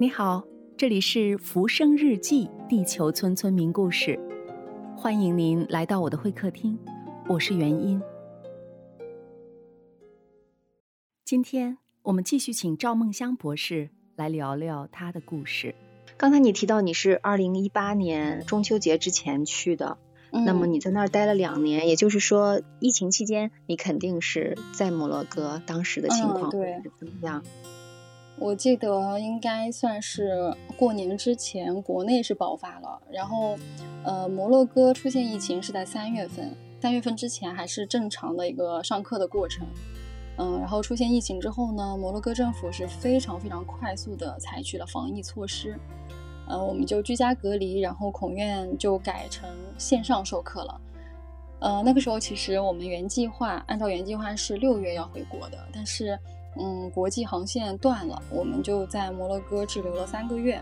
你好，这里是《浮生日记》地球村村民故事，欢迎您来到我的会客厅，我是元音。今天我们继续请赵梦香博士来聊聊他的故事。刚才你提到你是二零一八年中秋节之前去的，那么你在那儿待了两年，也就是说疫情期间你肯定是在摩洛哥，当时的情况对怎么样？我记得应该算是过年之前，国内是爆发了，然后，呃，摩洛哥出现疫情是在三月份，三月份之前还是正常的一个上课的过程，嗯，然后出现疫情之后呢，摩洛哥政府是非常非常快速的采取了防疫措施，呃，我们就居家隔离，然后孔院就改成线上授课了，呃，那个时候其实我们原计划按照原计划是六月要回国的，但是。嗯，国际航线断了，我们就在摩洛哥滞留了三个月。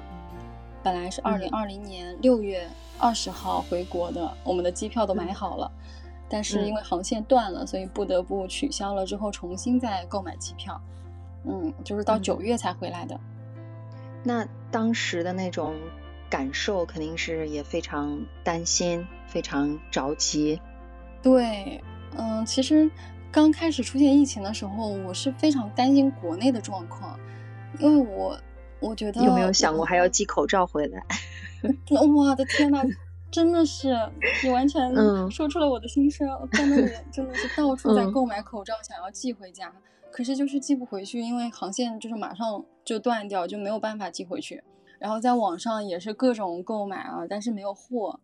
本来是二零二零年六月二十号回国的，我们的机票都买好了，但是因为航线断了，所以不得不取消了，之后重新再购买机票。嗯，就是到九月才回来的。那当时的那种感受肯定是也非常担心，非常着急。对，嗯，其实。刚开始出现疫情的时候，我是非常担心国内的状况，因为我我觉得有没有想过还要寄口罩回来？我的天呐，真的是你完全说出了我的心声，在那里 真的是到处在购买口罩，想要寄回家，可是就是寄不回去，因为航线就是马上就断掉，就没有办法寄回去。然后在网上也是各种购买啊，但是没有货。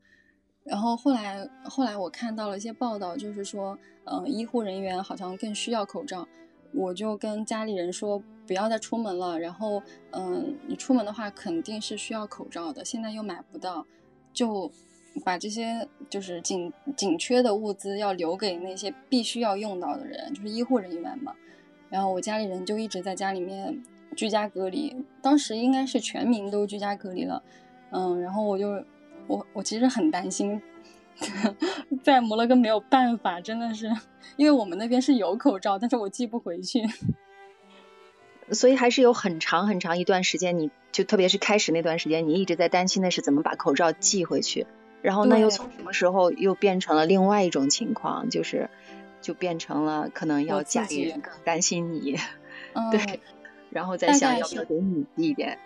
然后后来，后来我看到了一些报道，就是说，嗯，医护人员好像更需要口罩。我就跟家里人说，不要再出门了。然后，嗯，你出门的话肯定是需要口罩的，现在又买不到，就把这些就是紧紧缺的物资要留给那些必须要用到的人，就是医护人员嘛。然后我家里人就一直在家里面居家隔离，当时应该是全民都居家隔离了，嗯，然后我就。我我其实很担心，在摩洛哥没有办法，真的是，因为我们那边是有口罩，但是我寄不回去，所以还是有很长很长一段时间，你就特别是开始那段时间，你一直在担心的是怎么把口罩寄回去，然后那又从什么时候又变成了另外一种情况，就是就变成了可能要家里人更担心你，对，然后再想要不要给你寄一点。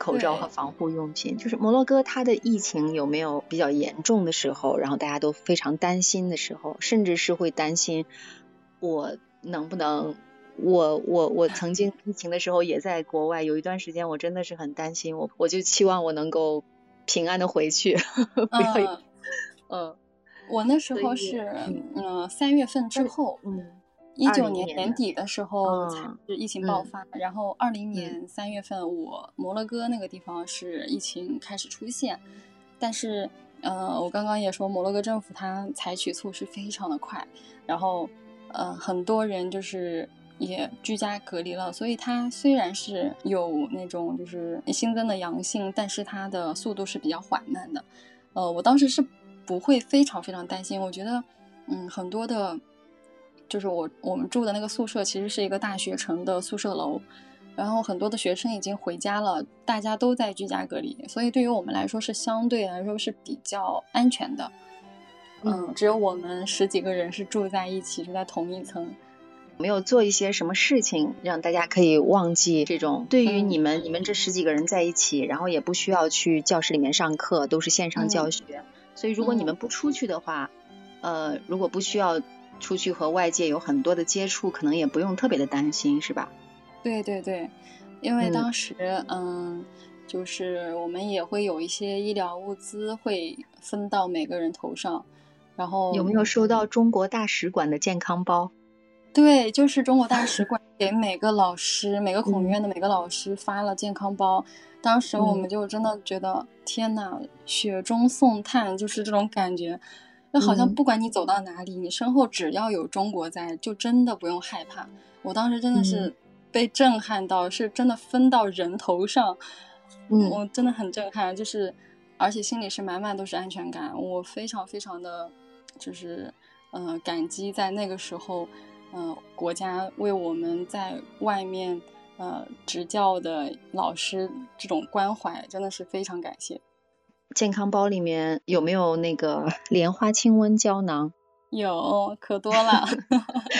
口罩和防护用品，就是摩洛哥它的疫情有没有比较严重的时候？然后大家都非常担心的时候，甚至是会担心我能不能，我我我曾经疫情的时候也在国外，有一段时间我真的是很担心，我我就期望我能够平安的回去，不要，嗯，我那时候是嗯三月份之后，嗯。一九年年底的时候才是疫情爆发，然后二零年三月份，我摩洛哥那个地方是疫情开始出现，但是，呃，我刚刚也说摩洛哥政府它采取措施非常的快，然后，呃，很多人就是也居家隔离了，所以它虽然是有那种就是新增的阳性，但是它的速度是比较缓慢的，呃，我当时是不会非常非常担心，我觉得，嗯，很多的。就是我我们住的那个宿舍其实是一个大学城的宿舍楼，然后很多的学生已经回家了，大家都在居家隔离，所以对于我们来说是相对来说是比较安全的。嗯，只有我们十几个人是住在一起，住在同一层。没有做一些什么事情让大家可以忘记这种？对于你们，你们这十几个人在一起，然后也不需要去教室里面上课，都是线上教学，所以如果你们不出去的话，呃，如果不需要。出去和外界有很多的接触，可能也不用特别的担心，是吧？对对对，因为当时嗯，就是我们也会有一些医疗物资会分到每个人头上，然后有没有收到中国大使馆的健康包？对，就是中国大使馆 给每个老师、每个孔院的每个老师发了健康包，当时我们就真的觉得天呐，雪中送炭，就是这种感觉。就好像不管你走到哪里，你身后只要有中国在，就真的不用害怕。我当时真的是被震撼到，是真的分到人头上，嗯，我真的很震撼，就是而且心里是满满都是安全感。我非常非常的，就是嗯感激在那个时候，嗯国家为我们在外面呃执教的老师这种关怀，真的是非常感谢。健康包里面有没有那个 莲花清瘟胶囊？有，可多了。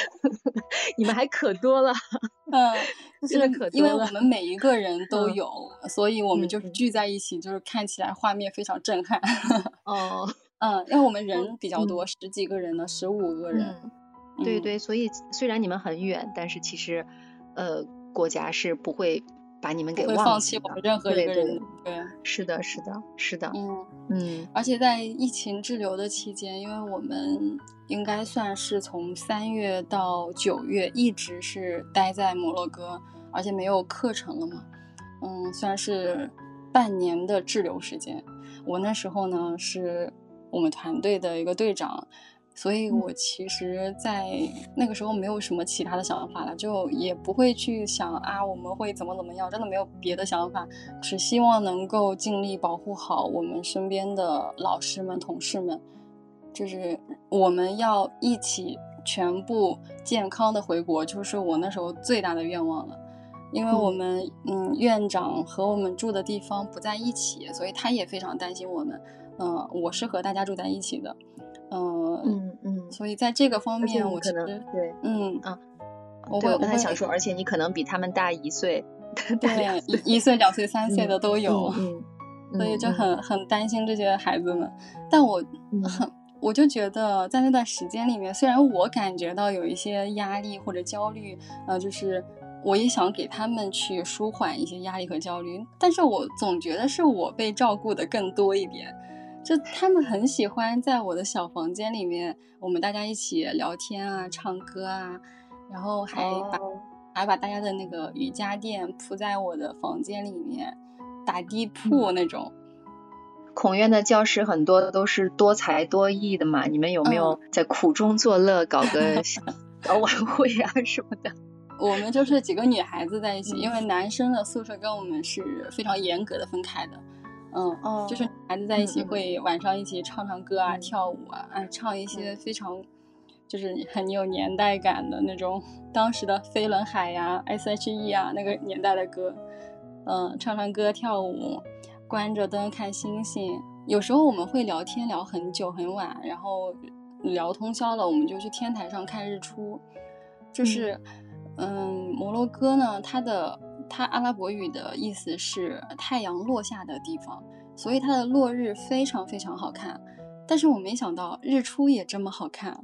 你们还可多了。嗯，就是因为我们每一个人都有，所以我们就是聚在一起，就是看起来画面非常震撼。哦，嗯，因为我们人比较多，十几个人呢，十五个人。对对，所以虽然你们很远，但是其实，呃，国家是不会。把你们给放弃我们任何一个人，对，是的，是的，是的，嗯嗯。而且在疫情滞留的期间，因为我们应该算是从三月到九月一直是待在摩洛哥，而且没有课程了嘛，嗯，算是半年的滞留时间。我那时候呢是我们团队的一个队长。所以，我其实，在那个时候没有什么其他的想法了，就也不会去想啊，我们会怎么怎么样，真的没有别的想法，只希望能够尽力保护好我们身边的老师们、同事们，就是我们要一起全部健康的回国，就是我那时候最大的愿望了。因为我们，嗯，院长和我们住的地方不在一起，所以他也非常担心我们。嗯，我是和大家住在一起的。嗯嗯嗯，所以在这个方面，我可能对，嗯啊，我会我刚才想说，而且你可能比他们大一岁，对，一一岁、两岁、三岁的都有，嗯，所以就很很担心这些孩子们。但我很，我就觉得在那段时间里面，虽然我感觉到有一些压力或者焦虑，呃，就是我也想给他们去舒缓一些压力和焦虑，但是我总觉得是我被照顾的更多一点。就他们很喜欢在我的小房间里面，我们大家一起聊天啊，唱歌啊，然后还把还把大家的那个瑜伽垫铺在我的房间里面，打地铺那种。孔院的教室很多都是多才多艺的嘛，你们有没有在苦中作乐，搞个 小晚会啊什么的？我们就是几个女孩子在一起，因为男生的宿舍跟我们是非常严格的分开的。嗯，就是孩子在一起会晚上一起唱唱歌啊，跳舞啊，哎，唱一些非常就是很有年代感的那种当时的飞轮海呀、S.H.E 啊那个年代的歌，嗯，唱唱歌跳舞，关着灯看星星。有时候我们会聊天聊很久很晚，然后聊通宵了，我们就去天台上看日出。就是，嗯，摩洛哥呢，它的。它阿拉伯语的意思是太阳落下的地方，所以它的落日非常非常好看。但是我没想到日出也这么好看。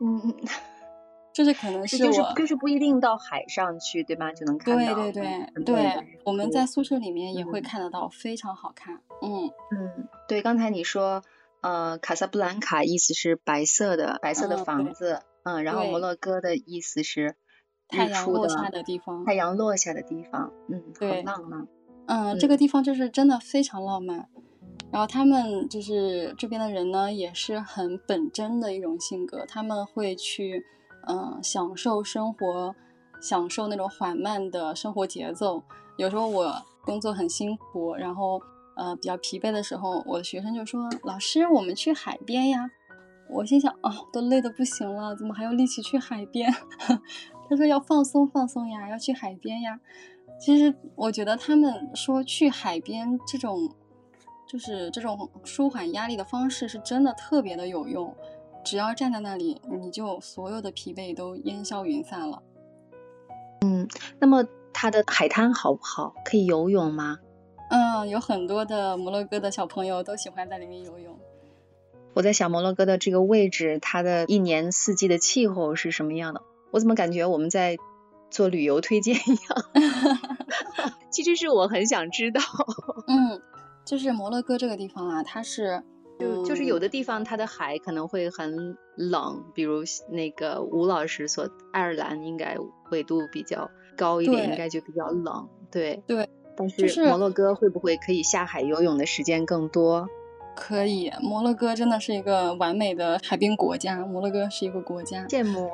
嗯，就是可能是我就是不一定到海上去，对吧？就能看到。对对对对，我们在宿舍里面也会看得到，非常好看。嗯嗯，对，刚才你说，呃，卡萨布兰卡意思是白色的白色的房子，嗯，然后摩洛哥的意思是。太阳落下的地方，太阳落下的地方，嗯，对，浪漫，嗯，这个地方就是真的非常浪漫。然后他们就是这边的人呢，也是很本真的一种性格，他们会去，嗯，享受生活，享受那种缓慢的生活节奏。有时候我工作很辛苦，然后呃比较疲惫的时候，我的学生就说：“老师，我们去海边呀。”我心想：“哦，都累得不行了，怎么还有力气去海边？”他说要放松放松呀，要去海边呀。其实我觉得他们说去海边这种，就是这种舒缓压力的方式，是真的特别的有用。只要站在那里，你就所有的疲惫都烟消云散了。嗯，那么它的海滩好不好？可以游泳吗？嗯，有很多的摩洛哥的小朋友都喜欢在里面游泳。我在想摩洛哥的这个位置，它的一年四季的气候是什么样的？我怎么感觉我们在做旅游推荐一样？其实是我很想知道。嗯，就是摩洛哥这个地方啊，它是就就是有的地方它的海可能会很冷，比如那个吴老师所爱尔兰应该纬度比较高一点，应该就比较冷。对对，但是摩洛哥会不会可以下海游泳的时间更多？可以，摩洛哥真的是一个完美的海滨国家。摩洛哥是一个国家，羡慕。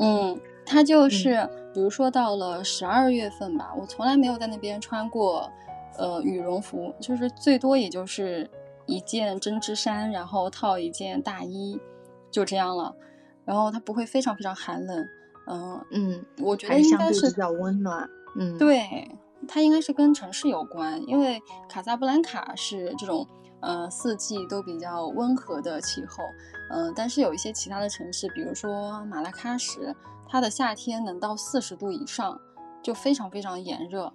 嗯，它就是，比如说到了十二月份吧，我从来没有在那边穿过，呃，羽绒服，就是最多也就是一件针织衫，然后套一件大衣，就这样了。然后它不会非常非常寒冷，嗯嗯，我觉得应该是比较温暖。嗯，对，它应该是跟城市有关，因为卡萨布兰卡是这种呃四季都比较温和的气候。嗯，但是有一些其他的城市，比如说马拉喀什，它的夏天能到四十度以上，就非常非常炎热。